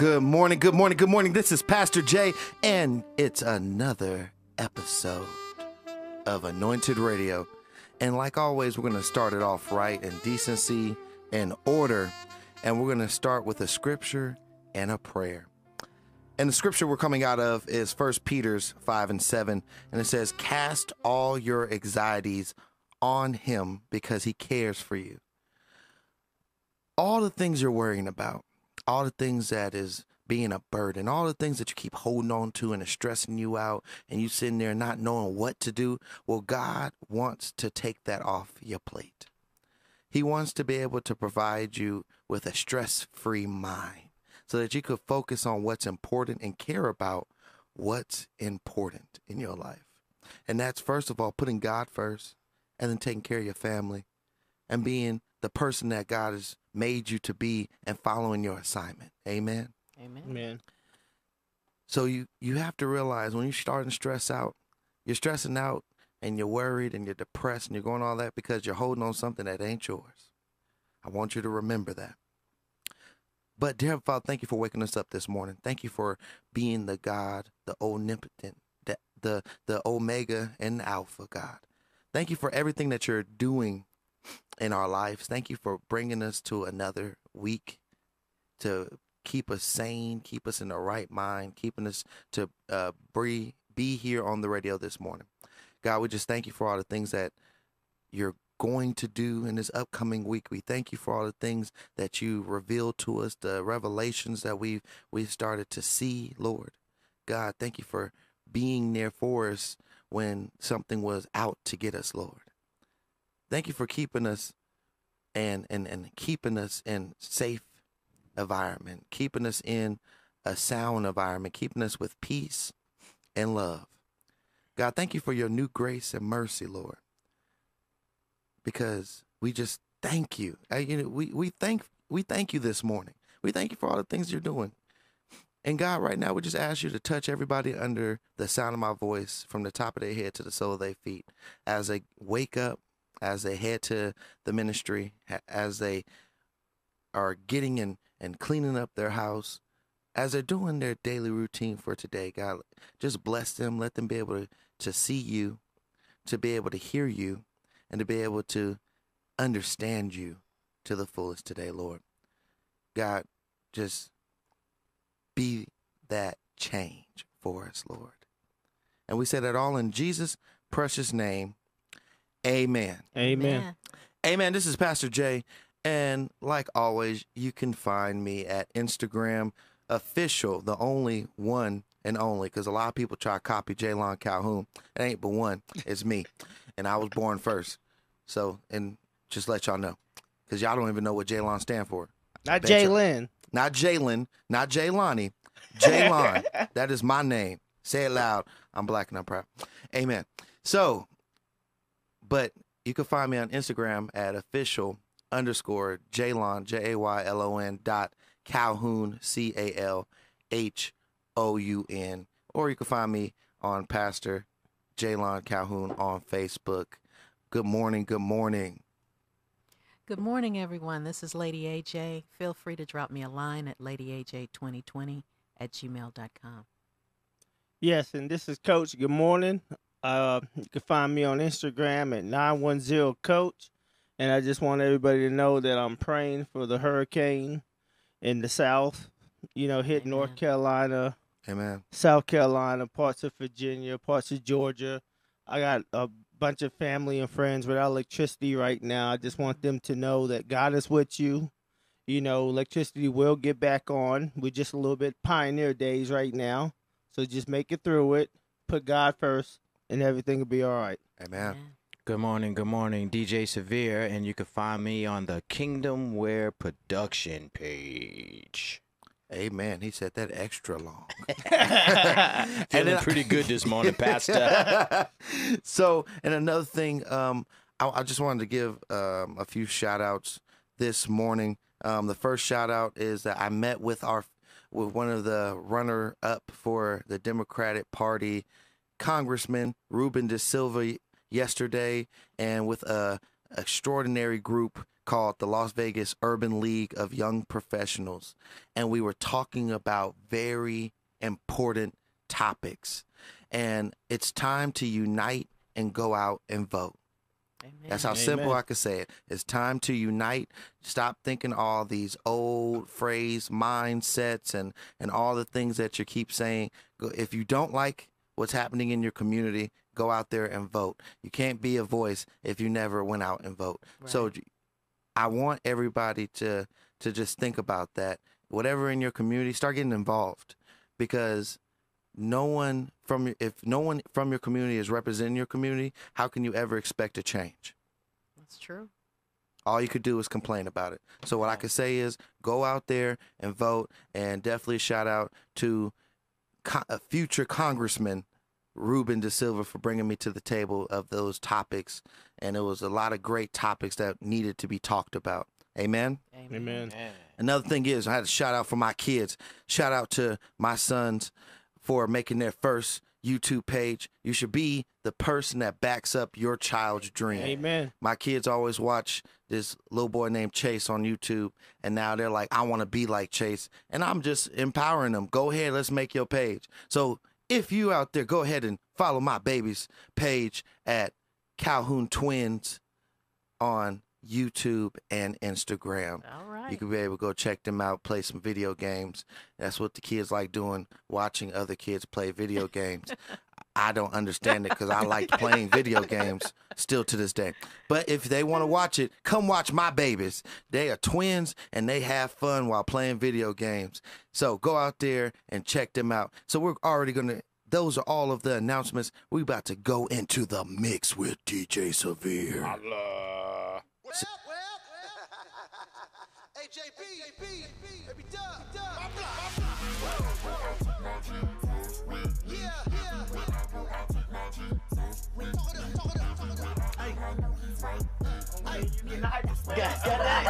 Good morning, good morning, good morning. This is Pastor Jay, and it's another episode of Anointed Radio. And like always, we're going to start it off right in decency and order. And we're going to start with a scripture and a prayer. And the scripture we're coming out of is 1 Peter's 5 and 7. And it says, Cast all your anxieties on him because he cares for you. All the things you're worrying about, all the things that is being a burden, all the things that you keep holding on to and is stressing you out, and you sitting there not knowing what to do. Well, God wants to take that off your plate. He wants to be able to provide you with a stress free mind so that you could focus on what's important and care about what's important in your life. And that's first of all putting God first and then taking care of your family and being the person that God has made you to be and following your assignment. Amen. Amen. Amen. So you you have to realize when you're starting to stress out, you're stressing out and you're worried and you're depressed and you're going all that because you're holding on something that ain't yours. I want you to remember that. But dear Father, thank you for waking us up this morning. Thank you for being the God, the omnipotent, the the, the Omega and the Alpha God. Thank you for everything that you're doing in our lives. Thank you for bringing us to another week to keep us sane, keep us in the right mind, keeping us to uh, be, be here on the radio this morning. God, we just thank you for all the things that you're going to do in this upcoming week. We thank you for all the things that you revealed to us, the revelations that we've we've started to see, Lord. God, thank you for being there for us when something was out to get us, Lord. Thank you for keeping us and and and keeping us in safe environment, keeping us in a sound environment, keeping us with peace and love. God, thank you for your new grace and mercy, Lord. Because we just thank you. I, you know, we, we thank we thank you this morning. We thank you for all the things you're doing. And God, right now, we just ask you to touch everybody under the sound of my voice from the top of their head to the sole of their feet as they wake up, as they head to the ministry, as they are getting in and cleaning up their house, as they're doing their daily routine for today. God, just bless them. Let them be able to, to see you, to be able to hear you, and to be able to understand you to the fullest today, Lord. God, just be that change for us, Lord. And we say that all in Jesus' precious name. Amen. Amen. Amen. This is Pastor Jay. And like always, you can find me at Instagram official, the only one and only, because a lot of people try to copy Jaylon Calhoun. It ain't but one. It's me. and I was born first. So, and just let y'all know, because y'all don't even know what Jaylon stand for. Not Bet Jalen. Not Jalen, not Jaylani. Jaylon. that is my name. Say it loud. I'm black and I'm proud. Amen. So, but you can find me on Instagram at official underscore Jaylon, J A Y L O N dot Calhoun, C A L H O U N. Or you can find me on Pastor Jaylon Calhoun on Facebook. Good morning. Good morning. Good morning, everyone. This is Lady AJ. Feel free to drop me a line at ladyaj2020 at gmail.com. Yes, and this is Coach. Good morning. Uh, you can find me on Instagram at 910coach. And I just want everybody to know that I'm praying for the hurricane in the south, you know, hit North Carolina, Amen. South Carolina, parts of Virginia, parts of Georgia. I got a bunch of family and friends without electricity right now. I just want them to know that God is with you. You know, electricity will get back on. We're just a little bit pioneer days right now. So just make it through it. Put God first, and everything will be all right. Amen. Amen. Good morning, good morning, DJ Severe, and you can find me on the Kingdom Wear production page. Amen. He said that extra long. Feeling pretty good this morning, Pastor. so, and another thing, um, I, I just wanted to give um, a few shout outs this morning. Um, the first shout out is that I met with our with one of the runner up for the Democratic Party, Congressman Ruben De Silva yesterday, and with a extraordinary group called the Las Vegas Urban League of Young Professionals, and we were talking about very important topics. And it's time to unite and go out and vote. Amen. That's how simple I could say it. It's time to unite. Stop thinking all these old phrase mindsets and and all the things that you keep saying. Go- If you don't like what's happening in your community, go out there and vote. You can't be a voice if you never went out and vote. So Right. j- I want everybody to to just think about that. Whatever in your community, start getting involved because no one from if no one from your community is representing your community, how can you ever expect a change? That's true. All you could do is complain about it. So what I could say is go out there and vote, and definitely shout out to co- a future Congressman Ruben De Silva for bringing me to the table of those topics, and it was a lot of great topics that needed to be talked about. Amen. Amen. Another thing is, I had a shout out for my kids. Shout out to my sons for making their first YouTube page. You should be the person that backs up your child's dream. Amen. My kids always watch this little boy named Chase on YouTube, and now they're like, I want to be like Chase. And I'm just empowering them. Go ahead, let's make your page. So if you out there, go ahead and follow my baby's page at Calhoun Twins on YouTube and Instagram. All right. You can be able to go check them out, play some video games. That's what the kids like doing, watching other kids play video games. I don't understand it because I like playing video games still to this day. But if they want to watch it, come watch my babies. They are twins and they have fun while playing video games. So go out there and check them out. So we're already going to. Those are all of the announcements. We're about to go into the mix with DJ Severe. Well, well, Got, got that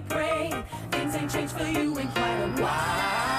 praying? Things ain't changed for you in quite a while.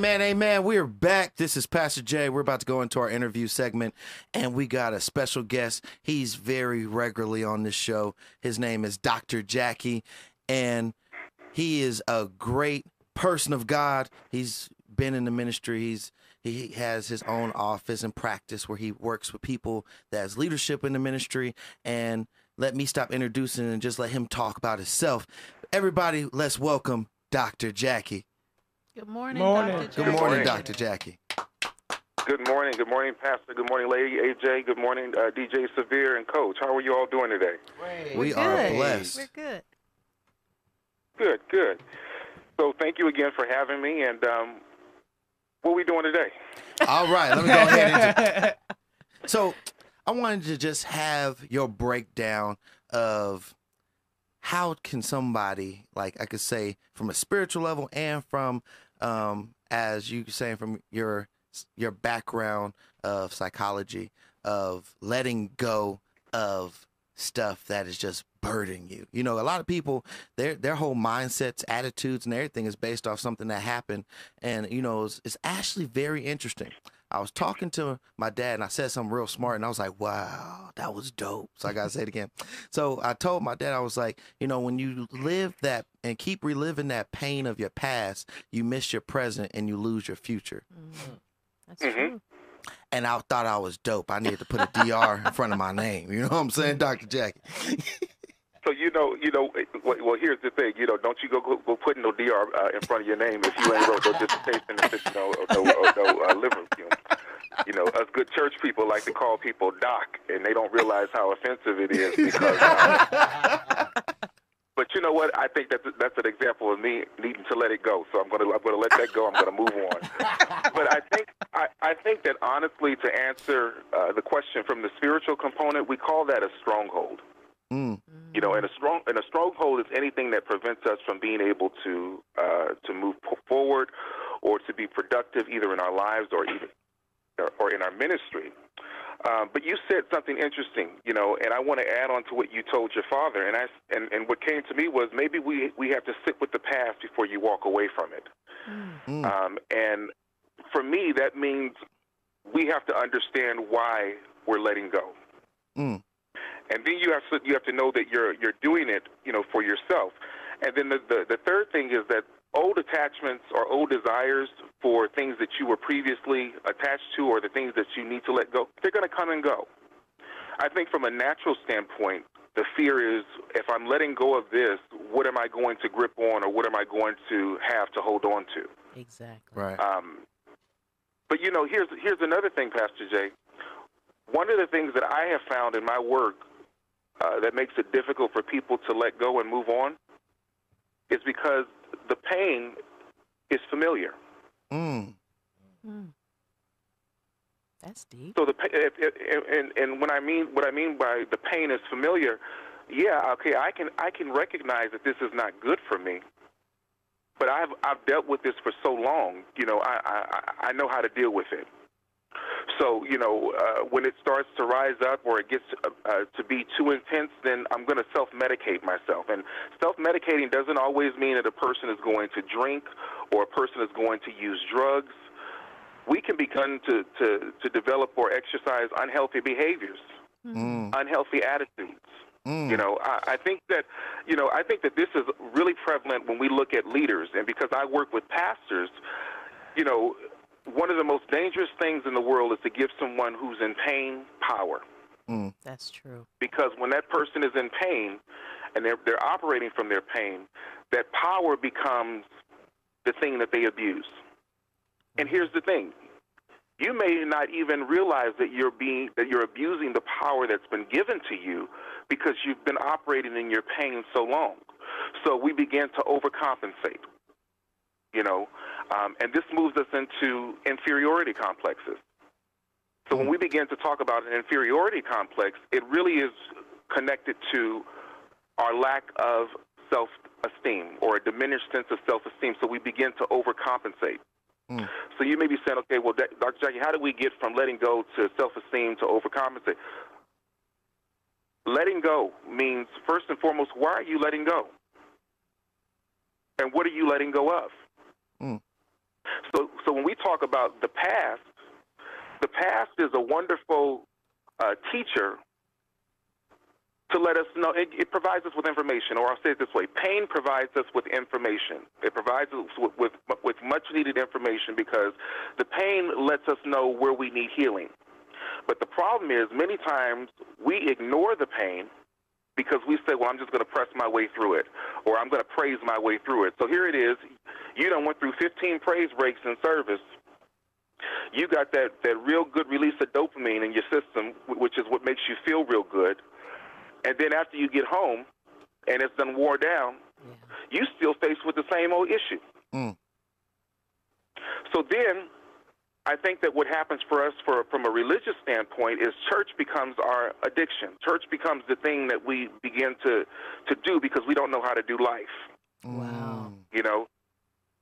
Amen, amen. We're back. This is Pastor Jay. We're about to go into our interview segment, and we got a special guest. He's very regularly on this show. His name is Dr. Jackie, and he is a great person of God. He's been in the ministry. He's he has his own office and practice where he works with people that has leadership in the ministry. And let me stop introducing and just let him talk about himself. Everybody, let's welcome Dr. Jackie. Good morning, Morning. Dr. Good Jackie. morning, morning. Dr. Jackie. Good morning. Good morning, Pastor. Good morning, Lady AJ. Good morning, uh, DJ Severe and Coach. How are you all doing today? We We're are good. blessed. We're good. Good, good. So thank you again for having me. And um, what are we doing today? All right, let me go ahead and. So, I wanted to just have your breakdown of how can somebody, like I could say, from a spiritual level and from, um, as you saying, from your your background of psychology, of letting go of stuff that is just burdening you. You know, a lot of people, their their whole mindsets, attitudes, and everything is based off something that happened, and you know, it's, it's actually very interesting. I was talking to my dad and I said something real smart and I was like, wow, that was dope. So I got to say it again. So I told my dad, I was like, you know, when you live that and keep reliving that pain of your past, you miss your present and you lose your future. Mm. That's Mhm. true. And I thought I was dope. I needed to put a DR in front of my name. You know what I'm saying, Dr. Jackie? So you know, you know. Well, well here's the thing. You know, don't you go go, go putting no DR uh, in front of your name if you ain't wrote no dissertation and you know, or no, or no uh, liver fumes. You know, us good church people like to call people doc, and they don't realize how offensive it is because. Uh, but you know what? I think that's that's an example of me needing to let it go. So I'm gonna I'm gonna let that go. I'm gonna move on. but I think I, I think that honestly, to answer uh, the question from the spiritual component, we call that a stronghold. Mm, You know, and a strong and a stronghold is anything that prevents us from being able to uh, to move forward or to be productive either in our lives or even or, in our ministry. Um, but you said something interesting, you know, and I want to add on to what you told your father. And I and, and what came to me was maybe we we have to sit with the past before you walk away from it. mm, Um, and for me, that means we have to understand why we're letting go. mm, And then you have to you have to know that you're you're doing it, you know, for yourself. And then the, the the third thing is that old attachments or old desires for things that you were previously attached to or the things that you need to let go, they're going to come and go. I think from a natural standpoint, the fear is if I'm letting go of this, what am I going to grip on or what am I going to have to hold on to? Exactly. right. Um, but you know, here's here's another thing, Pastor Jay. One of the things that I have found in my work uh, that makes it difficult for people to let go and move on is because the pain is familiar. Mm, Mm. That's deep. So the pa- if, if, and and when I mean what I mean by the pain is familiar, yeah, okay, I can I can recognize that this is not good for me. But I've I've dealt with this for so long, you know, I I, I know how to deal with it. So you know, uh, when it starts to rise up or it gets uh, uh, to be too intense, then I'm going to self-medicate myself. And self-medicating doesn't always mean that a person is going to drink or a person is going to use drugs we can begin to, to, to develop or exercise unhealthy behaviors, mm, unhealthy attitudes. mm. You know, I, I think that, you know, I think that this is really prevalent when we look at leaders, and because I work with pastors, you know, one of the most dangerous things in the world is to give someone who's in pain power, mm. That's true. because when that person is in pain and they're they're operating from their pain, that power becomes the thing that they abuse. And mm-hmm. here's the thing. You may not even realize that you're being that you're abusing the power that's been given to you because you've been operating in your pain so long. So we begin to overcompensate. You know, um, and this moves us into inferiority complexes. So when we begin to talk about an inferiority complex, it really is connected to our lack of self-esteem or a diminished sense of self-esteem. So we begin to overcompensate. Mm. So you may be saying, okay, well, Dr. Jackie, how do we get from letting go to self-esteem to overcompensate? Letting go means, first and foremost, why are you letting go? And what are you letting go of? So, so when we talk about the past, the past is a wonderful uh, teacher to let us know. It, it provides us with information, or I'll say it this way: pain provides us with information. It provides us with, with with much needed information because the pain lets us know where we need healing. But the problem is, many times we ignore the pain because we say, "Well, I'm just going to press my way through it," or "I'm going to praise my way through it." So here it is. You done went through 15 praise breaks in service. You got that that real good release of dopamine in your system, which is what makes you feel real good. And then after you get home, and it's done wore down, you still faced with the same old issue. Mm. So then, I think that what happens for us, for from a religious standpoint, is church becomes our addiction. Church becomes the thing that we begin to to do because we don't know how to do life. Wow. Mm. You know,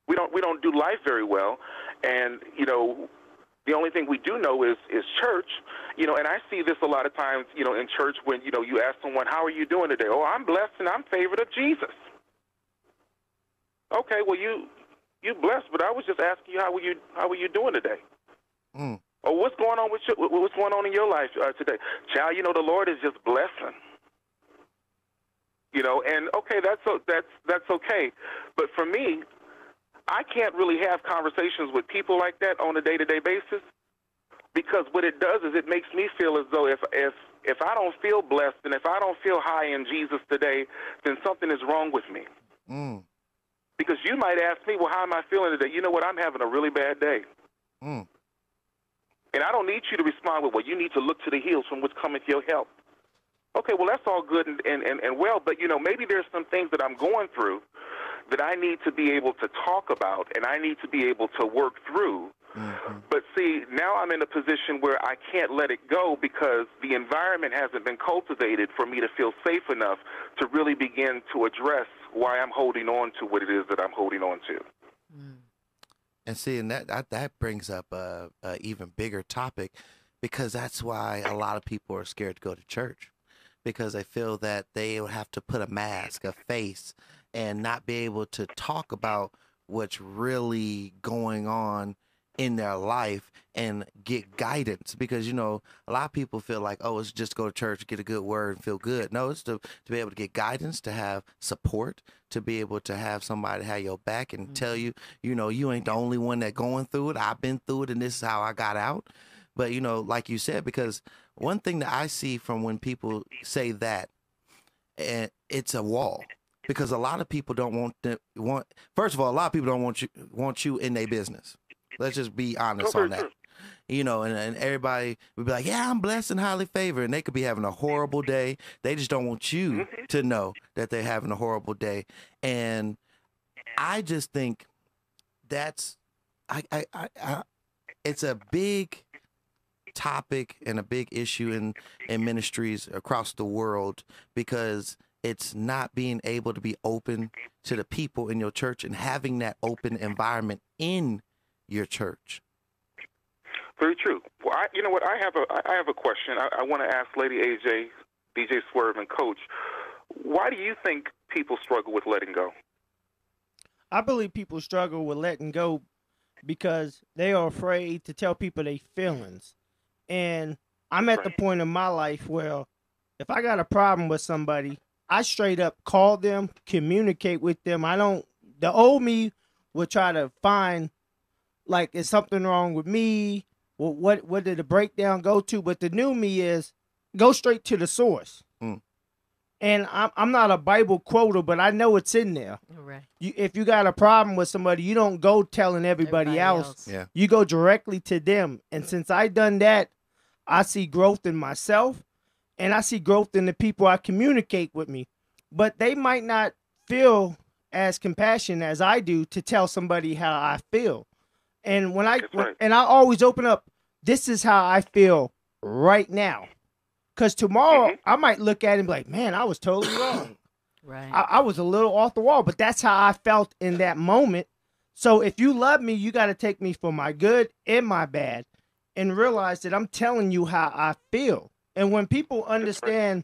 we don't we don't do life very well, and you know, the only thing we do know is is church. You know, and I see this a lot of times. You know, in church when you know you ask someone, "How are you doing today?" "Oh, I'm blessed and I'm favored of Jesus." Okay, well you you blessed, but I was just asking you how were you how were you doing today? Mm. Oh, what's going on with you? What's going on in your life uh, today, child? You know, the Lord is just blessing. You know, and okay, that's that's that's okay, but for me, I can't really have conversations with people like that on a day-to-day basis because what it does is it makes me feel as though if if if I don't feel blessed and if I don't feel high in Jesus today, then something is wrong with me. Mm. Because you might ask me, well, how am I feeling today? You know what? I'm having a really bad day. Mm. And I don't need you to respond with, well, you need to look to the hills from which cometh your help. Okay, well, that's all good and, and, and, and well, but, you know, maybe there's some things that I'm going through that I need to be able to talk about and I need to be able to work through. Mhm. But see, now I'm in a position where I can't let it go because the environment hasn't been cultivated for me to feel safe enough to really begin to address why I'm holding on to what it is that I'm holding on to. Mm. And see, and that that, that brings up a, a even bigger topic because that's why a lot of people are scared to go to church because they feel that they would have to put a mask, a face, and not be able to talk about what's really going on in their life and get guidance because you know a lot of people feel like oh it's just go to church get a good word and feel good. No it's to, to be able to get guidance to have support to be able to have somebody have your back and tell mm-hmm. you you know you ain't the only one that going through it. I've been through it and this is how i got out. But you know like you said because one thing that i see from when people say that and it's a wall because a lot of people don't want to want first of all a lot of people don't want you want you in their business let's just be honest on that you know, and, and everybody would be like, "Yeah, I'm blessed and highly favored," and they could be having a horrible day. They just don't want you Mm-hmm. to know that they're having a horrible day. And I just think that's, I, I, I, I it's a big topic and a big issue in in ministries across the world because it's not being able to be open to the people in your church and having that open environment in your church. Very true. Well, I, you know what? I have a I have a question. I, I want to ask Lady AJ, DJ Swerve, and Coach. Why do you think people struggle with letting go? I believe people struggle with letting go because they are afraid to tell people their feelings. And I'm at the point in my life where if I got a problem with somebody, I straight up call them, communicate with them. I don't the old me would try to find like is something wrong with me? What what what did the breakdown go to? But the new me is go straight to the source. Mm. And I'm I'm not a Bible quoter, but I know it's in there All right. you, if you got a problem with somebody, you don't go telling everybody, else. Yeah. You go directly to them. And since I done that, I see growth in myself and I see growth in the people I communicate with me. But they might not feel as compassionate as I do to tell somebody how I feel. And when I That's right. and I always open up, this is how I feel right now. Cause tomorrow Mhm. I might look at it and be like, man, I was totally wrong. Right. I, I was a little off the wall, but that's how I felt in that moment. So if you love me, you got to take me for my good and my bad and realize that I'm telling you how I feel. And when people understand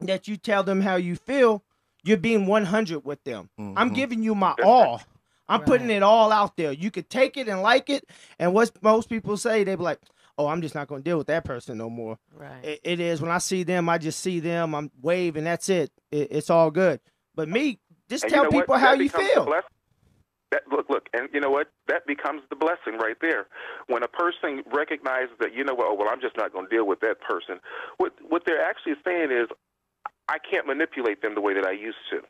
that you tell them how you feel, you're being 100 with them. I'm Mhm. giving you my all. I'm putting it all out there. You could take it and like it, and what most people say, they be like, "Oh, I'm just not gonna deal with that person no more." Right. It, it is when I see them, I just see them, I'm wave, and that's it. it it's all good. But me, just And tell you know people what? how That you feel. That, look, look, and you know what? That becomes the blessing right there. When a person recognizes that, you know what? Oh, well, I'm just not going to deal with that person. What what they're actually saying is, I can't manipulate them the way that I used to,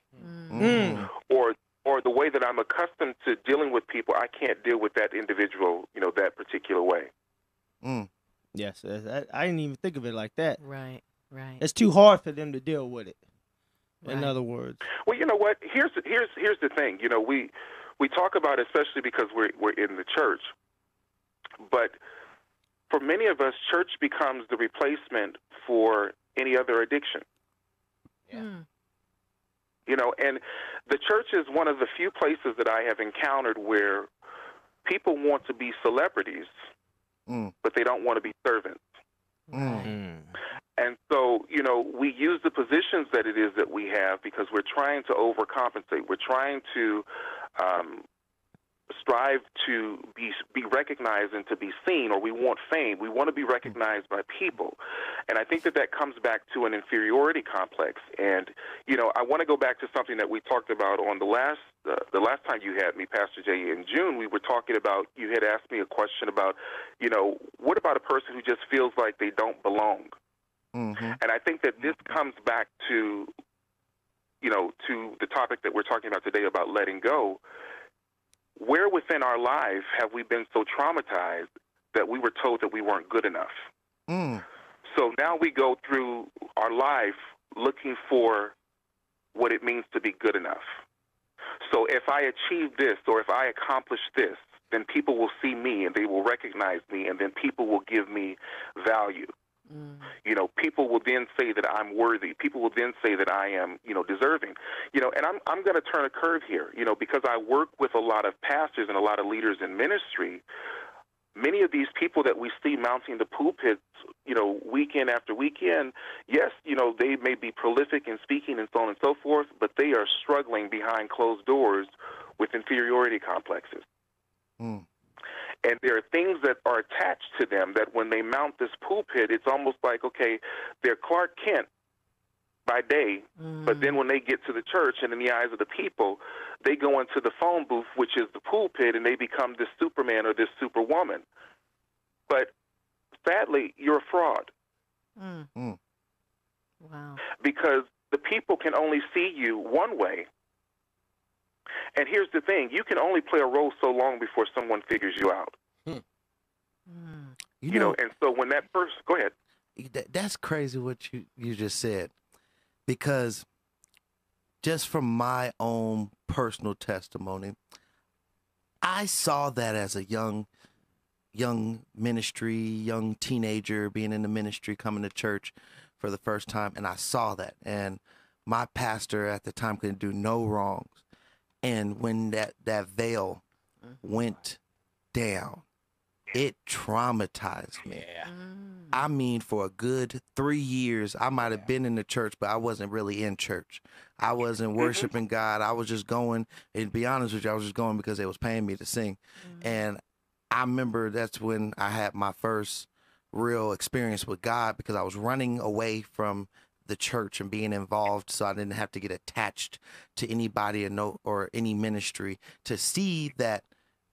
Mm. or or the way that I'm accustomed to dealing with people. I can't deal with that individual, you know, that particular way. Mm. Yes, I, I didn't even think of it like that. Right. Right. It's too hard for them to deal with it. In other words, Well, you know what? Here's here's here's the thing. You know, we we talk about it especially because we're we're in the church, but for many of us, church becomes the replacement for any other addiction. Mm. You know, and the church is one of the few places that I have encountered where people want to be celebrities, Mm. but they don't want to be servants. Right. Mm. And so, you know, we use the positions that it is that we have because we're trying to overcompensate. We're trying to um, strive to be be recognized and to be seen, or we want fame. We want to be recognized by people, and I think that that comes back to an inferiority complex. And you know, I want to go back to something that we talked about on the last uh, the last time you had me, Pastor Jay, in June. We were talking about. You had asked me a question about, you know, what about a person who just feels like they don't belong? Mm-hmm. And I think that this comes back to, you know, to the topic that we're talking about today about letting go. Where within our life have we been so traumatized that we were told that we weren't good enough? Mm. So now we go through our life looking for what it means to be good enough. So if I achieve this or if I accomplish this, then people will see me and they will recognize me and then people will give me value. Mm. You know, people will then say that I'm worthy. People will then say that I am, you know, deserving. You know, and I'm I'm going to turn a curve here, you know, because I work with a lot of pastors and a lot of leaders in ministry. Many of these people that we see mounting the pulpits, you know, weekend after weekend, yes, you know, they may be prolific in speaking and so on and so forth, but they are struggling behind closed doors with inferiority complexes. Mm. And there are things that are attached to them that when they mount this pulpit, it's almost like, okay, they're Clark Kent by day, but then when they get to the church and in the eyes of the people, they go into the phone booth, which is the pulpit, and they become this Superman or this Superwoman. But sadly, you're a fraud Mm. Mm. Wow. because the people can only see you one way. And here's the thing you can only play a role so long before someone figures you out. Mm. You, You, know, know, and so when that first, go ahead. that, that's crazy what you, you just said because just from my own personal testimony i saw that as a young young ministry young teenager being in the ministry coming to church for the first time and i saw that and my pastor at the time couldn't do no wrongs and when that that veil went down it traumatized me Mm. I mean, for a good three years, I might have been in the church, but I wasn't really in church. I wasn't worshiping God. I was just going, and to be honest with you, I was just going because they was paying me to sing. And I remember that's when I had my first real experience with God because I was running away from the church and being involved so I didn't have to get attached to anybody or no or any ministry to see that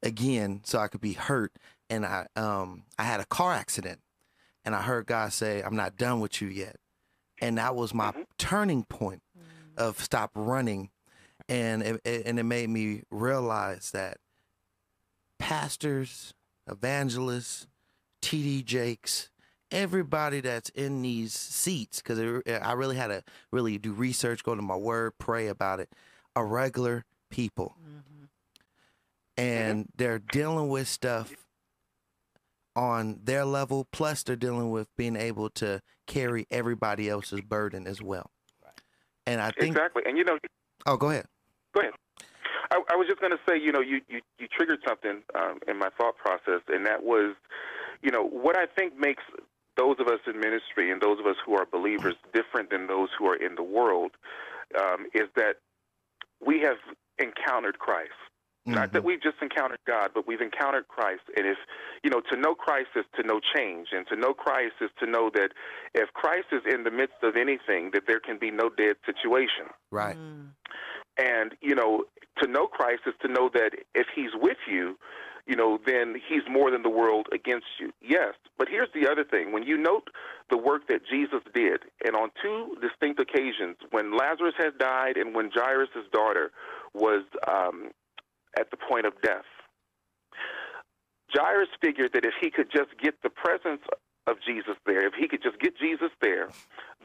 again so I could be hurt. And I um I had a car accident and I heard God say I'm not done with you yet. And that was my turning point of stop running. And it, it- and it made me realize that pastors evangelists TD Jakes everybody that's in these seats because I really had to really do research go to my word pray about it are regular people Mhm. and they're dealing with stuff on their level plus they're dealing with being able to carry everybody else's burden as well and i think Exactly. And, you know, oh go ahead Go ahead. I, I was just going to say, you know, you, you, you triggered something um, in my thought process, and that was, you know, what I think makes those of us in ministry and those of us who are believers different than those who are in the world um, is that we have encountered Christ. Not that we've just encountered God, but we've encountered Christ. And if, you know, to know Christ is to know change. And to know Christ is to know that if Christ is in the midst of anything, that there can be no dead situation. Right. Mm. And, you know, to know Christ is to know that if he's with you, you know, then he's more than the world against you. Yes. But here's the other thing. When you note the work that Jesus did, and on two distinct occasions, when Lazarus had died and when Jairus' daughter was um, at the point of death, Jairus figured that if he could just get the presence of Jesus there, if he could just get Jesus there,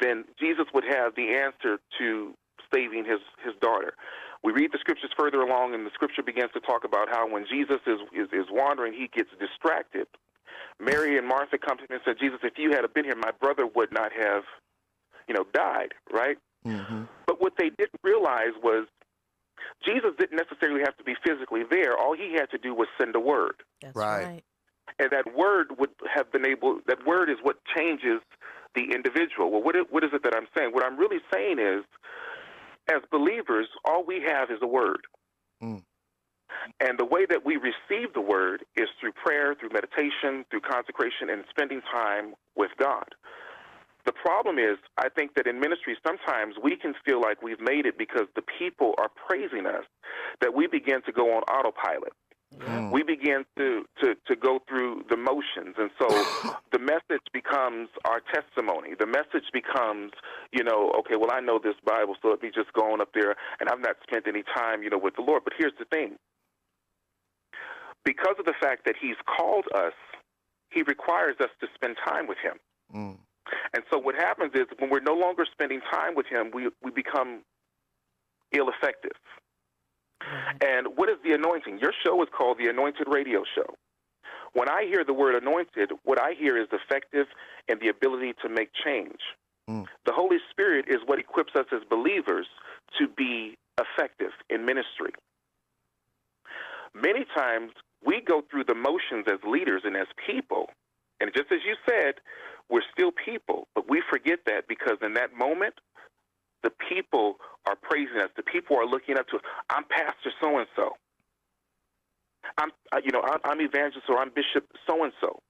then Jesus would have the answer to saving his, his daughter. We read the scriptures further along, and the scripture begins to talk about how when Jesus is, is, is wandering, he gets distracted. Mary and Martha come to him and said, Jesus, if you had been here, my brother would not have, you know, died, right? Mm-hmm. But what they didn't realize was Jesus didn't necessarily have to be physically there. All he had to do was send a word. That's Right. right. And that word would have been able, that word is what changes the individual. Well, what is, what is it that I'm saying? What I'm really saying is, as believers, all we have is a word. Mm. And the way that we receive the word is through prayer, through meditation, through consecration, and spending time with God. The problem is, I think that in ministry, sometimes we can feel like we've made it because the people are praising us, that we begin to go on autopilot. Mm. We begin to, to, to go through the motions. And so the message becomes our testimony. The message becomes, you know, okay, well, I know this Bible, so let me just go on up there, and I've not spent any time, you know, with the Lord. But here's the thing because of the fact that He's called us, He requires us to spend time with Him. Mm. And so what happens is when we're no longer spending time with Him, we, we become ill effective. Right. And what is the anointing? Your show is called the Anointed Radio Show. When I hear the word anointed, what I hear is effective and the ability to make change. Mm. The Holy Spirit is what equips us as believers to be effective in ministry. Many times we go through the motions as leaders and as people, and just as you said, we're still people, but we forget that because in that moment, the people are praising us. The people are looking up to us. I'm Pastor so and so. I'm, uh, you know, I'm, I'm evangelist or I'm Bishop so and so.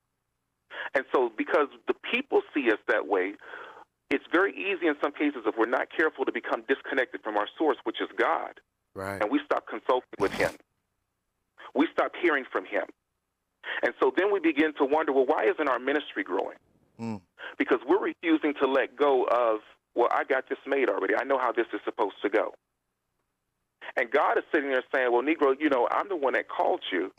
And so, because the people see us that way, it's very easy in some cases, if we're not careful, to become disconnected from our source, which is God, Right. and we stop consulting with Him. We stop hearing from Him. And so then we begin to wonder, well, why isn't our ministry growing? Mm. because we're refusing to let go of, well, I got this made already. I know how this is supposed to go. And God is sitting there saying, well, Negro, you know, I'm the one that called you.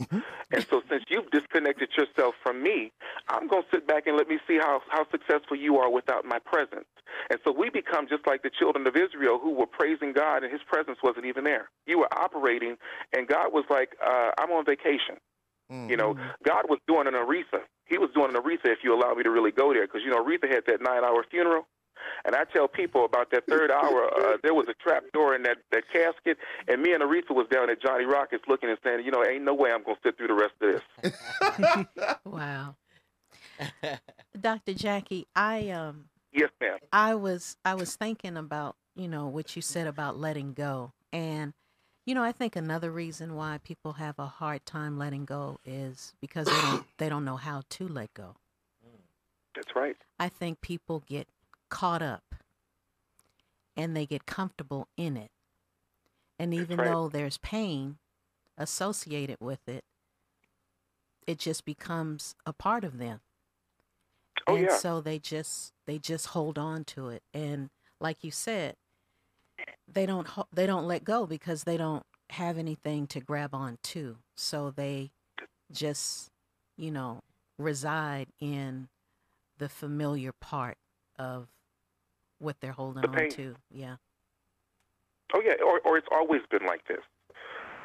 and so since you've disconnected yourself from me, I'm going to sit back and let me see how, how successful you are without my presence. And so we become just like the children of Israel who were praising God and his presence wasn't even there. You were operating, and God was like, uh, I'm on vacation. You know, God was doing an Aretha. He was doing an Aretha if you allow me to really go there, because you know Aretha had that nine-hour funeral, and I tell people about that third hour. Uh, there was a trap door in that that casket, and me and Aretha was down at Johnny Rockets looking and saying, you know, ain't no way I'm gonna sit through the rest of this. Wow. Dr. Jackie, I um Yes, ma'am. I was I was thinking about, you know, what you said about letting go. And you know, I think another reason why people have a hard time letting go is because they don't they don't know how to let go. That's right. I think people get caught up and they get comfortable in it. And even right. though there's pain associated with it, it just becomes a part of them. Oh, and yeah. so they just they just hold on to it and like you said, they don't they don't let go because they don't have anything to grab on to. So they just, you know, reside in the familiar part of what they're holding The on to. Yeah. Oh yeah, or or it's always been like this.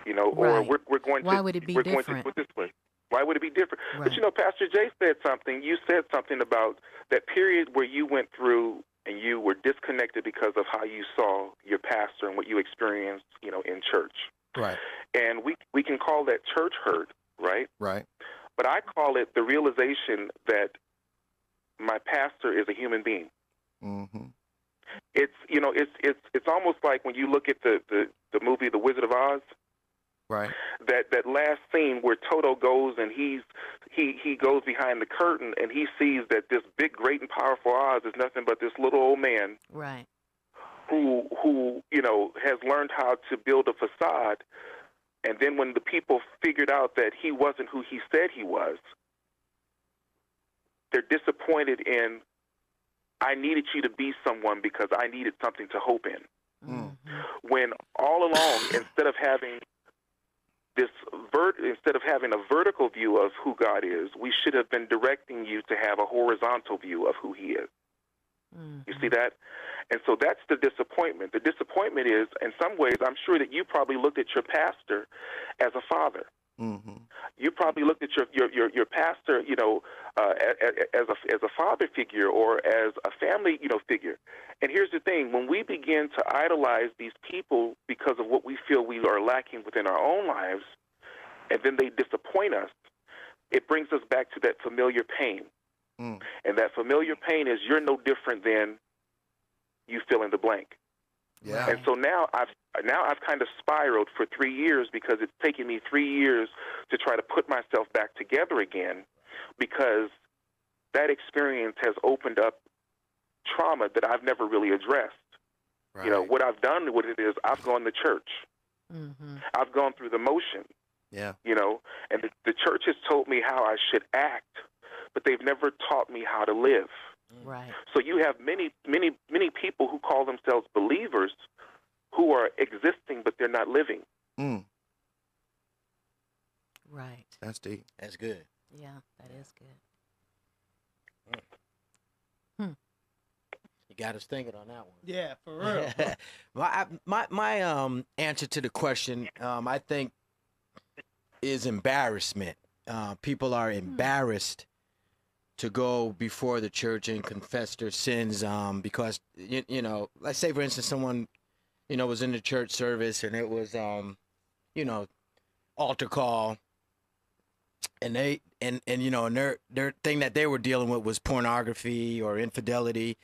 You know, or Right. we're we're going to Why would it be we're different? going to do it this way. Why would it be different? But you know, Pastor Jay said something. You said something about that period where you went through and you were disconnected because of how you saw your pastor and what you experienced, you know, in church. Right. And we we can call that church hurt, right? Right. But I call it the realization that my pastor is a human being. Mm-hmm. It's you know, it's it's it's almost like when you look at the the, the movie The Wizard of Oz. Right. that that last scene where Toto goes and he's he he goes behind the curtain and he sees that this big, great, and powerful Oz is nothing but this little old man Right. who who you know has learned how to build a facade, and then when the people figured out that he wasn't who he said he was, they're disappointed in. I needed you to be someone because I needed something to hope in Mm. when all along instead of having this vert instead of having a vertical view of who God is, we should have been directing you to have a horizontal view of who he is. Mhm. You see that? And so that's the disappointment. The disappointment is in some ways I'm sure that you probably looked at your pastor as a father. Mm-hmm. You probably looked at your your your, your pastor, you know, uh, as a as a father figure or as a family, you know, figure. And here's the thing: when we begin to idolize these people because of what we feel we are lacking within our own lives, and then they disappoint us, it brings us back to that familiar pain. Mm. And that familiar pain is you're no different than you fill in the blank. Yeah. And so now I've now I've kind of spiraled for three years because it's taken me three years to try to put myself back together again because that experience has opened up trauma that I've never really addressed. Right. You know, what I've done what it is I've gone to church. Mhm. I've gone through the motion, Yeah. you know, and the, the church has told me how I should act, but they've never taught me how to live. Right. So you have many, many, many people who call themselves believers who are existing, but they're not living. Mm. Right. That's deep. That's good. Yeah, that is good. Hmm. You got us thinking on that one. Yeah, for real. my my my um answer to the question um I think is embarrassment. Uh, people are embarrassed to go before the church and confess their sins um because you, you know let's say for instance someone you know was in the church service and it was um you know altar call. And they and and you know and their their thing that they were dealing with was pornography or infidelity.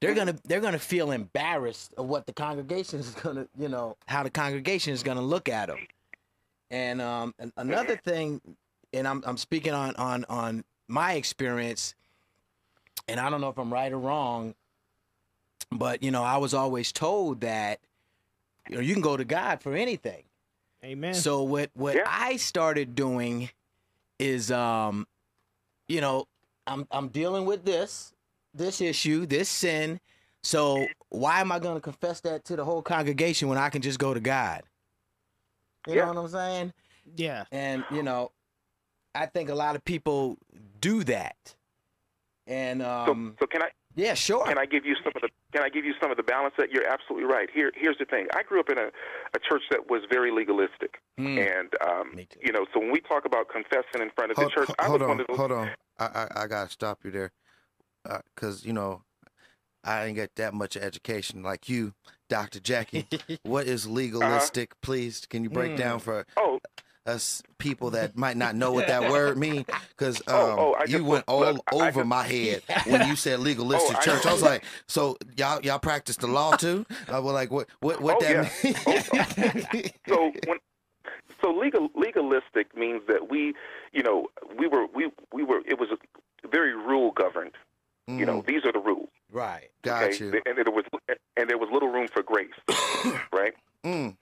They're gonna they're gonna feel embarrassed of what the congregation is gonna you know how the congregation is gonna look at them and um and another thing and i'm i'm speaking on on on my experience and i don't know if i'm right or wrong but you know i was always told that you know you can go to god for anything Amen. so what what Yeah. I started doing is um you know, I'm I'm dealing with this this issue, this sin. So why am I going to confess that to the whole congregation when I can just go to God? You Yeah. know what I'm saying? yeah. And you know, I think a lot of people do that. And So, um so can I yeah, sure. can I give you some of the can I give you some of the balance that you're absolutely right. Here here's the thing. I grew up in a, a church that was very legalistic. Hmm. And um Me too. you know, so when we talk about confessing in front of Hold, the church, ho- I hold was on, one of those hold on. I, I I gotta stop you there, because you know, I didn't get that much education like you, Doctor Jackie. what is legalistic? Please, can you break Hmm. down for Oh, us people that might not know what that word means Because um, Oh, oh, you just- went all look, over just- my head when you said legalistic Oh, church. I was like, so y'all y'all practice the law too? I was like, what what what Oh, that yeah. mean? so when so legal legalistic means that we you know we were we we were it was very rule governed you know Mm, these are the rules right. got okay you. and there was and there was little room for grace right Mm,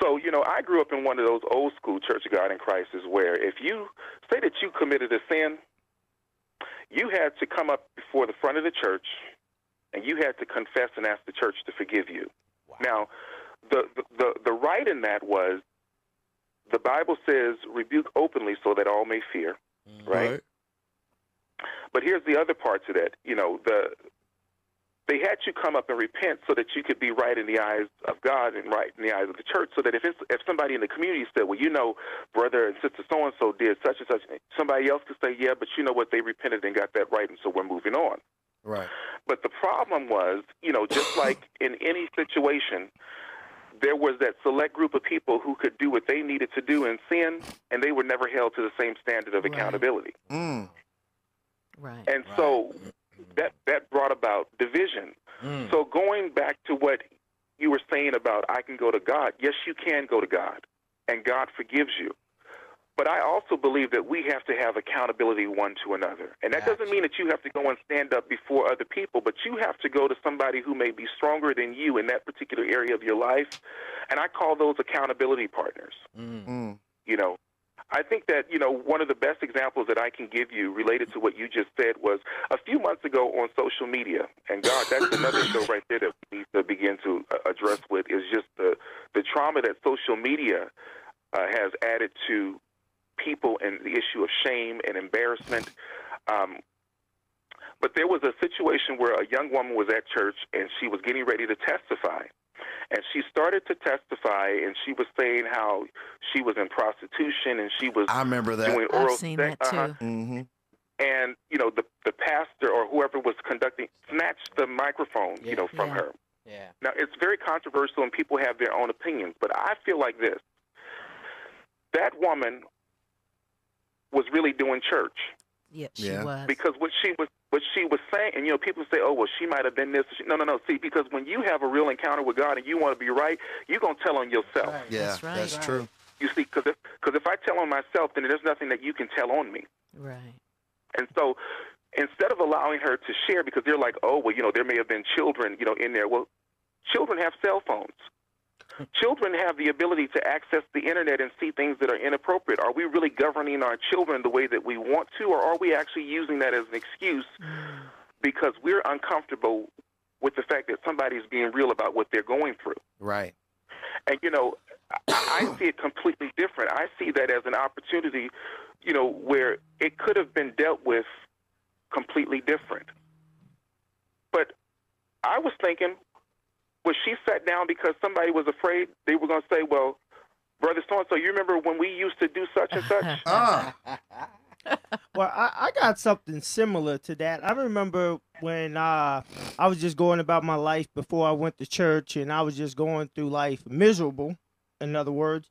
so you know i grew up in one of those old school church of god in christ where if you say that you committed a sin you had to come up before the front of the church and you had to confess and ask the church to forgive you now the, the the the right in that was the bible says rebuke openly so that all may fear mm. right? But here's the other part to that. You know, the they had you come up and repent so that you could be right in the eyes of God and right in the eyes of the church. So that if it's, if somebody in the community said, "Well, you know, brother and sister so and so did such and such," somebody else could say, "Yeah, but you know what? They repented and got that right, and so we're moving on." Right. But the problem was, you know, just like in any situation, there was that select group of people who could do what they needed to do in sin, and they were never held to the same standard of Right. accountability. Mm, Right. And so that that brought about division. Mm. So going back to what you were saying about I can go to God, yes, you can go to God. and God forgives you. But I also believe that we have to have accountability one to another. And that doesn't mean that you have to go and stand up before other people, but you have to go to somebody who may be stronger than you in that particular area of your life. And I call those accountability partners. Mm. You know, I think that, you know, one of the best examples that I can give you related to what you just said was a few months ago on social media. And God, that's another show right there that we need to begin to uh, address with is just the, the trauma that social media uh, has added to people and the issue of shame and embarrassment. Um, but there was a situation where a young woman was at church and she was getting ready to testify. And she started to testify, and she was saying how she was in prostitution and she was I remember that. doing oral I've seen sex. that too. uh-huh. hmm And you know, the the pastor or whoever was conducting snatched the microphone, you know, from Yeah. her. Yeah. Now, it's very controversial and people have their own opinions, but I feel like this. That woman was really doing church Yep, she Yeah. was. because what she was what she was saying, and you know, people say, "Oh, well, she might have been this." No, no, no. See, because when you have a real encounter with God and you want to be right, you're gonna tell on yourself. Yeah, That's right. that's true. You see, because if because if I tell on myself, then there's nothing that you can tell on me. right. And so instead of allowing her to share, because they're like, oh, well, you know, there may have been children, you know, in there. Well, children have cell phones. Children have the ability to access the internet and see things that are inappropriate. Are we really governing our children the way that we want to, or are we actually using that as an excuse because we're uncomfortable with the fact that somebody's being real about what they're going through? Right. And you know, I, see it completely different. I see that as an opportunity, you know, where it could have been dealt with completely different. But I was thinking, was she sat down because somebody was afraid they were going to say, "Well, brother so and so, you remember when we used to do such and such?" Ah, Well, I, I got something similar to that. I remember when uh, I was just going about my life before I went to church, and I was just going through life miserable, in other words.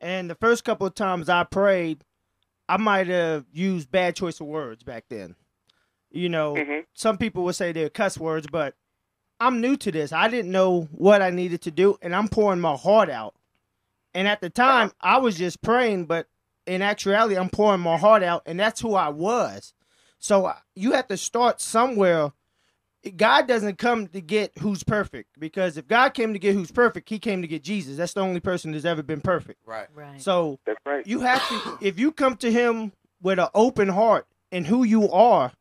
And the first couple of times I prayed, I might have used bad choice of words back then. You know, Mhm. some people would say they're cuss words, but I'm new to this. I didn't know what I needed to do, and I'm pouring my heart out. And at the time, I was just praying, but in actuality, I'm pouring my heart out, and that's who I was. So uh, you have to start somewhere. God doesn't come to get who's perfect because if God came to get who's perfect, He came to get Jesus. That's the only person that's ever been perfect. right. Right. So That's right. you have to, if you come to Him with an open heart and who you are,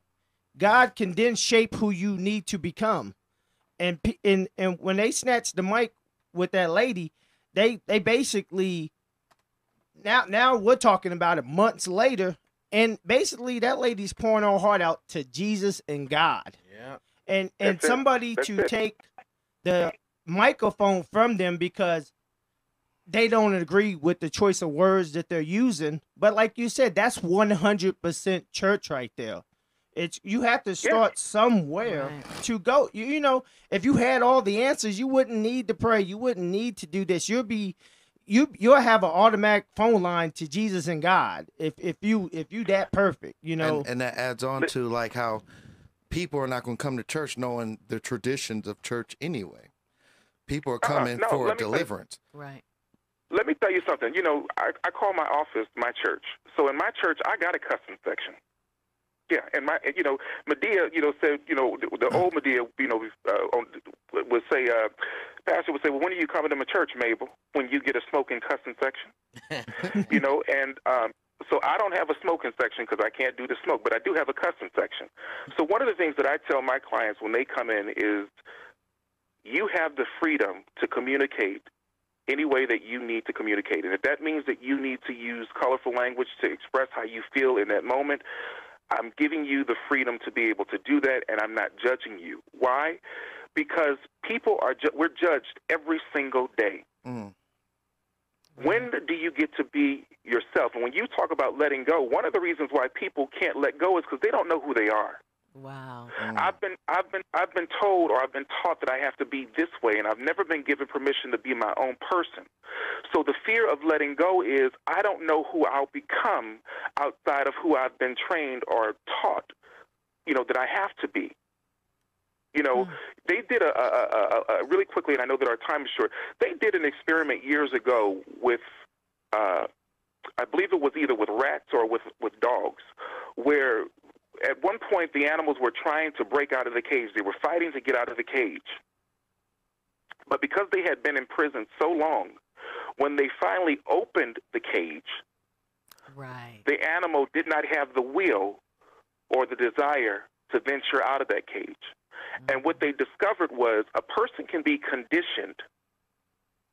God can then shape who you need to become. And and and when they snatched the mic with that lady, they they basically now now we're talking about it months later, and basically that lady's pouring her heart out to Jesus and God Yeah. and and That's somebody to it. take the microphone from them because they don't agree with the choice of words that they're using. But like you said, that's one hundred percent church right there. It's you have to start somewhere Right. to go. You, you know, if you had all the answers, you wouldn't need to pray. You wouldn't need to do this. You'll be you you'll have an automatic phone line to Jesus and God if if you if you that perfect. You know, and, and that adds on to like how people are not going to come to church knowing the traditions of church anyway. People are uh-uh, coming no, for let me tell you- deliverance. right. Let me tell you something. You know, I, I call my office my church. So in my church, I got a custom section. Yeah, and my, you know, Madea, you know, said, you know, the, the old Madea, you know, uh, on, would say, uh, pastor would say, well, when are you coming to my church, Mabel? When you get a smoking cussing section, you know, and um, so I don't have a smoking section because I can't do the smoke, but I do have a cussing section. So one of the things that I tell my clients when they come in is, you have the freedom to communicate any way that you need to communicate. And if that means that you need to use colorful language to express how you feel in that moment, I'm giving you the freedom to be able to do that, and I'm not judging you. Why? Because people are ju- we're judged every single day. Mm. When do you get to be yourself? And when you talk about letting go, one of the reasons why people can't let go is because they don't know who they are. Wow. Mm. I've been I've been I've been told or I've been taught that I have to be this way and I've never been given permission to be my own person. So the fear of letting go is I don't know who I'll become outside of who I've been trained or taught, you know, that I have to be. You know, they did a, a, a, a really quickly, and I know that our time is short. They did an experiment years ago with uh, I believe it was either with rats or with with dogs, where at one point the animals were trying to break out of the cage. They were fighting to get out of the cage, but because they had been in prison so long, when they finally opened the cage, Right. the animal did not have the will or the desire to venture out of that cage. And what they discovered was a person can be conditioned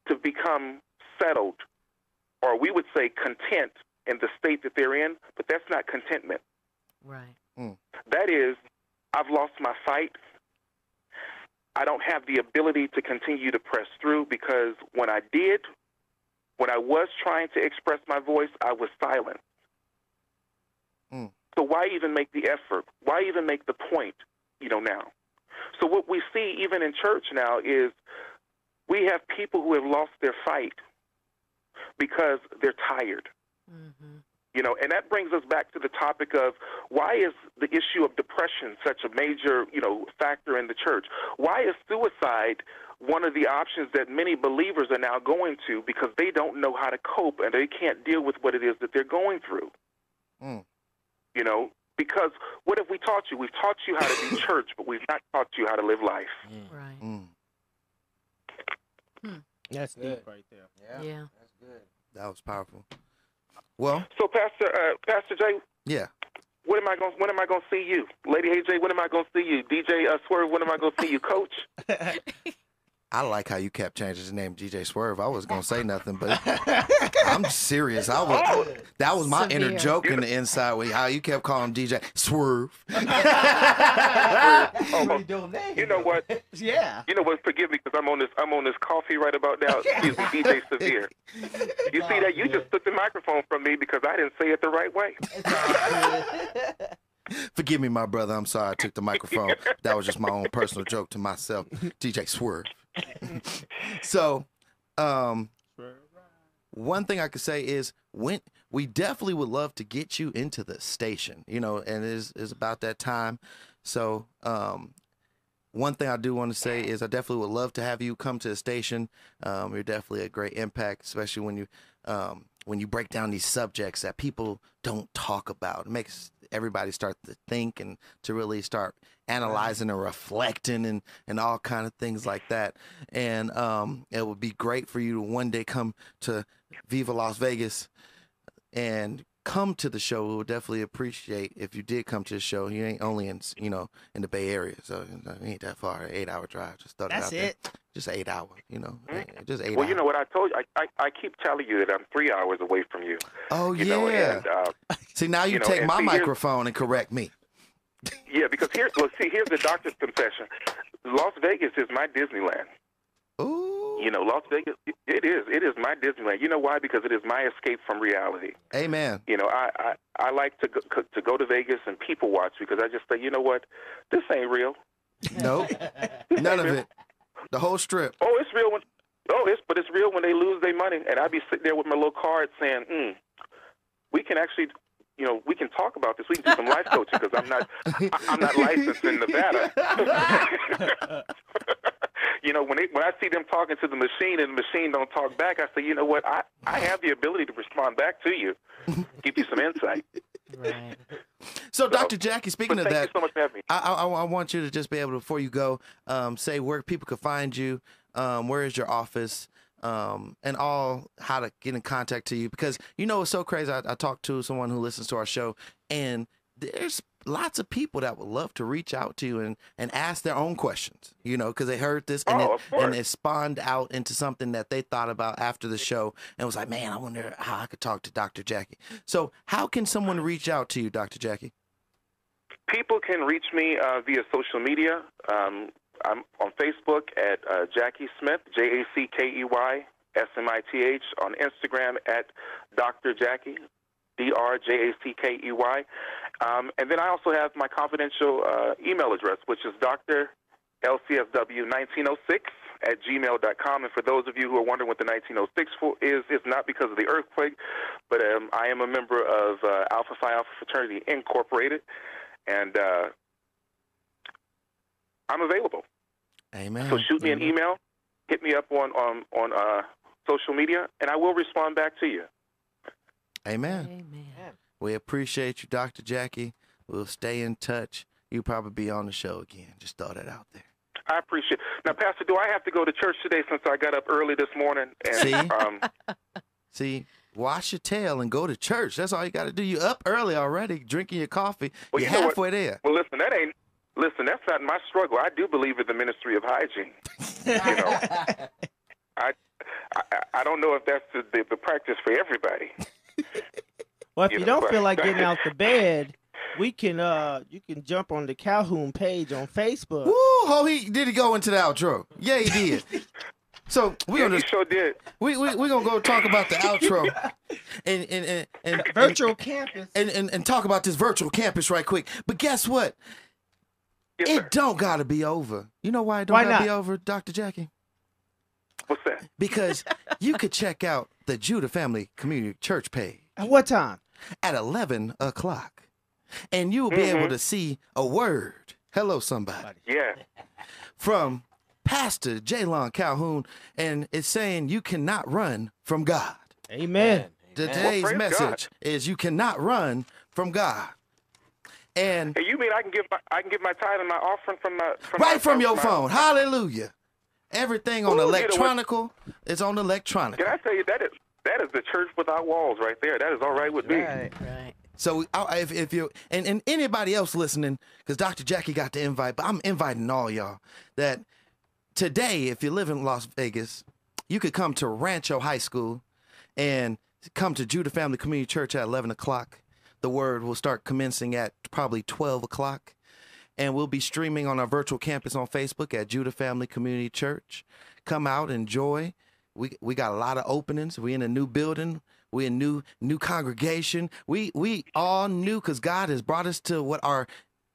to become settled, or we would say content in the state that they're in, but that's not contentment. Right. That is, I've lost my fight. I don't have the ability to continue to press through because when I did, when I was trying to express my voice, I was silent. Mm. So why even make the effort? Why even make the point, you know, now? So what we see even in church now is we have people who have lost their fight because they're tired. Mm-hmm. You know, and that brings us back to the topic of why is the issue of depression such a major, you know, factor in the church? Why is suicide one of the options that many believers are now going to because they don't know how to cope and they can't deal with what it is that they're going through? Mm. You know, because what have we taught you? We've taught you how to do church, but we've not taught you how to live life. Right. Mm. That's Good. deep right there. Yeah. Yeah. That's good. That was powerful. Well, So, Pastor, uh, Pastor Jay, yeah. when am I going? When am I going to see you, Lady AJ? When am I going to see you, DJ uh, Swerve? When am I going to see you, Coach? I like how you kept changing his name, DJ Swerve. I was gonna say nothing, but I'm serious. I was that was my inner joke in the inside with how you kept calling DJ Swerve. Oh, you know what? yeah. You know what? Forgive me because I'm on this. I'm on this coffee right about now. Excuse me, DJ Severe. You see that? You just took the microphone from me because I didn't say it the right way. Forgive me, my brother. I'm sorry I took the microphone. That was just my own personal joke to myself, DJ Swerve. so, um, one thing I could say is when we definitely would love to get you into the station, you know, and it is is about that time. So, um, one thing I do want to say is I definitely would love to have you come to the station. Um, you're definitely a great impact, especially when you um, when you break down these subjects that people don't talk about. It makes everybody start to think and to really start analyzing and reflecting and, and all kind of things like that. And um, it would be great for you to one day come to Viva Las Vegas and come to the show. We would definitely appreciate if you did come to the show. You ain't only in you know in the Bay Area, so you know, ain't that far. Eight hour drive. Just throw it That's out there. it. Just eight hour. You know, just eight. Well, you know what I told you. I, I I keep telling you that I'm three hours away from you. Oh You yeah. know, and uh, see now you, you take and my see, microphone and correct me. yeah, because here, well, see, here's the doctor's confession. Las Vegas is my Disneyland. Ooh. You know, Las Vegas, it is. It is my Disneyland. You know why? Because it is my escape from reality. Amen. You know, I I, I like to go, to go to Vegas and people watch because I just say, you know what, this ain't real. Nope. None of it. The whole strip. Oh, it's real when. Oh, it's but it's real when they lose their money, and I'd be sitting there with my little card saying, hmm, we can actually. You know, we can talk about this. We can do some life coaching because I'm not, I, I'm not licensed in Nevada. you know, when they, when I see them talking to the machine and the machine don't talk back, I say, you know what? I, I have the ability to respond back to you, give you some insight. Right. So, Dr. Jackie, speaking But of thank that, you so much for having me. I, I, I want you to just be able to, before you go, um, say where people could find you, um, where is your office, um, and all how to get in contact to you. Because you know it's so crazy. I, I talked to someone who listens to our show, and there's lots of people that would love to reach out to you and, and ask their own questions. You know, because they heard this and Oh, it, and it spawned out into something that they thought about after the show and was like, man, I wonder how I could talk to Dr. Jackie. So, how can someone reach out to you, Dr. Jackie? People can reach me uh, via social media. Um, I'm on Facebook at uh, Jackie Smith, J A C K E Y S M I T H. On Instagram at Dr. Jackie, D R J A C K E Y. Um, and then I also have my confidential uh, email address, which is Dr. LCSW1906 at gmail.com. And for those of you who are wondering what the 1906 for is, it's not because of the earthquake, but um, I am a member of uh, Alpha Phi Alpha Fraternity Incorporated and uh, I'm available. Amen. So shoot me an email, hit me up on on on uh, social media, and I will respond back to you. Amen. Amen. We appreciate you, Dr. Jackie. We'll stay in touch. You'll probably be on the show again. Just throw that out there. I appreciate. It. Now, Pastor, do I have to go to church today since I got up early this morning? And, See? Um, See, wash your tail and go to church. That's all you got to do. You up early already, drinking your coffee. Well, You're you know what? halfway there. well, listen, that ain't. Listen, that's not my struggle. I do believe in the ministry of hygiene. You know, I, I I don't know if that's the, the, the practice for everybody. Well, if You you don't feel like getting out the bed, we can uh you can jump on the Calhoun page on Facebook. Woo! Oh, he did he go into the outro? Yeah, he did. So we Yeah, gonna you sure did. we we we gonna go talk about the outro, and and and, and Virtual campus. and, and and talk about this virtual campus right quick. But guess what? Yes, sir. It don't gotta be over. You know why it don't Why gotta be over, Dr. Jackie? What's that? Because you could check out the Judah Family Community Church page At what time? at eleven o'clock, and you'll be able mm-hmm. to see a word. Hello, somebody. Yeah. from Pastor Jaylon Calhoun, and it's saying you cannot run from God. Amen. Today's praise message is you cannot run from God. And Hey, you mean I can give my I can give my tithe and my offering from my from my- right from your my- phone. Hallelujah. Everything on Ooh, you know electronical is on electronic. Can I tell you that is that is the church without walls right there. That is all right with me. Right. So I- if, if you and, and anybody else listening, because Dr. Jackie got the invite, but I'm inviting all y'all that today, if you live in Las Vegas, you could come to Rancho High School and come to Judah Family Community Church at 11 o'clock. The word will start commencing at probably 12 o'clock. And we'll be streaming on our virtual campus on Facebook at Judah Family Community Church. Come out, enjoy. We we got a lot of openings. We in a new building. We a new new congregation. We we all new because God has brought us to what our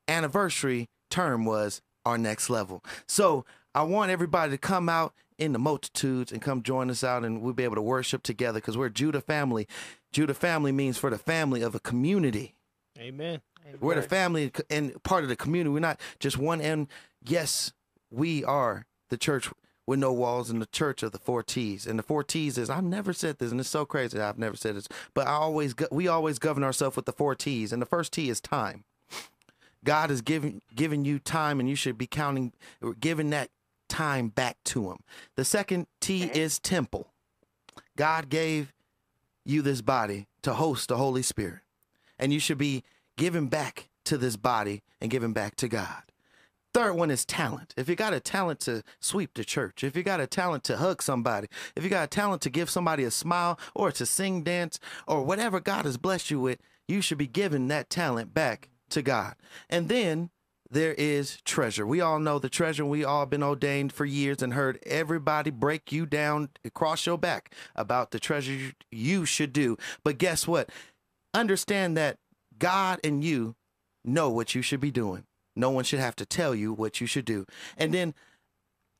anniversary term was our next level. So I want everybody to come out in the multitudes and come join us out and we'll be able to worship together because we're Judah family. Judah family means for the family of a community. Amen. We're the family and part of the community. We're not just one And Yes, we are the church with no walls and the church of the four T's. And the four T's is I've never said this, and it's so crazy. I've never said this, but I always we always govern ourselves with the four T's. And the first T is time. God has given given you time, and you should be counting, giving that time back to Him. The second T is temple. God gave you this body to host the Holy Spirit, and you should be giving back to this body and giving back to God. Third one is talent. If you got a talent to sweep the church, if you got a talent to hug somebody, if you got a talent to give somebody a smile or to sing, dance, or whatever God has blessed you with, you should be giving that talent back to God. And then there is treasure. We all know the treasure. We all been ordained for years and heard everybody break you down across your back about the treasure you- you should do. But guess what? Understand that God and you know what you should be doing. No one should have to tell you what you should do. And then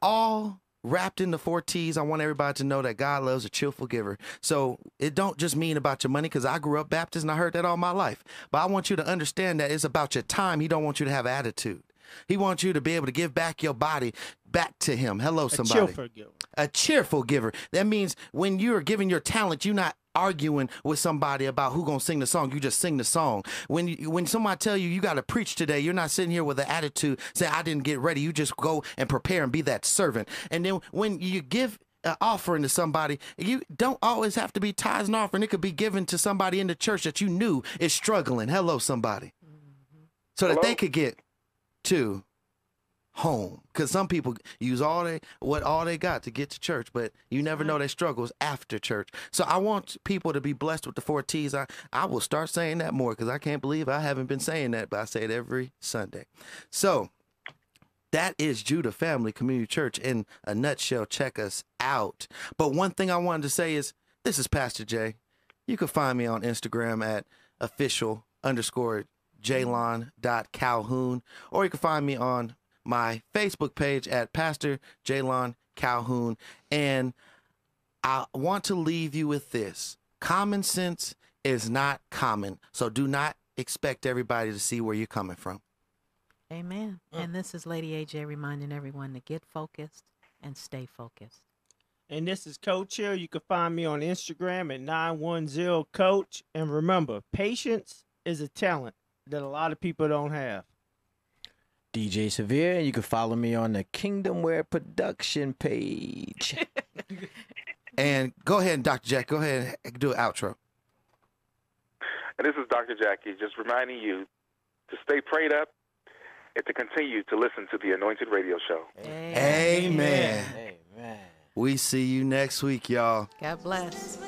all wrapped in the four T's, I want everybody to know that God loves a cheerful giver. So it don't just mean about your money because I grew up Baptist and I heard that all my life. But I want you to understand that it's about your time. He don't want you to have attitude. He wants you to be able to give back your body back to him. Hello, somebody. A cheerful giver. a cheerful giver. That means when you're giving your talent, you're not arguing with somebody about who gonna sing the song. You just sing the song. When you, when somebody tell you you got to preach today, you're not sitting here with an attitude saying I didn't get ready. You just go and prepare and be that servant. And then when you give an offering to somebody, you don't always have to be tithes and offering. It could be given to somebody in the church that you knew is struggling. Hello, somebody, so that Hello? they could get to home because some people use all they what all they got to get to church but you never mm-hmm. know their struggles after church so i want people to be blessed with the four t's i, I will start saying that more because i can't believe i haven't been saying that but i say it every sunday so that is Judah Family Community Church in a nutshell. Check us out. But one thing I wanted to say is this is Pastor Jay. You can find me on Instagram at official underscore Calhoun, or you can find me on my Facebook page at Pastor Jaylon Calhoun. And I want to leave you with this common sense is not common. So do not expect everybody to see where you're coming from. Amen. Mm. And this is Lady AJ reminding everyone to get focused and stay focused. And this is Coach Hill. You can find me on Instagram at 910 Coach. And remember, patience is a talent that a lot of people don't have. DJ Severe, and you can follow me on the Kingdom Wear production page. and go ahead, Dr. Jack, go ahead and do an outro. And this is Dr. Jackie, just reminding you to stay prayed up and to continue to listen to the Anointed Radio Show. Amen. Amen. Amen. We see you next week, y'all. God bless.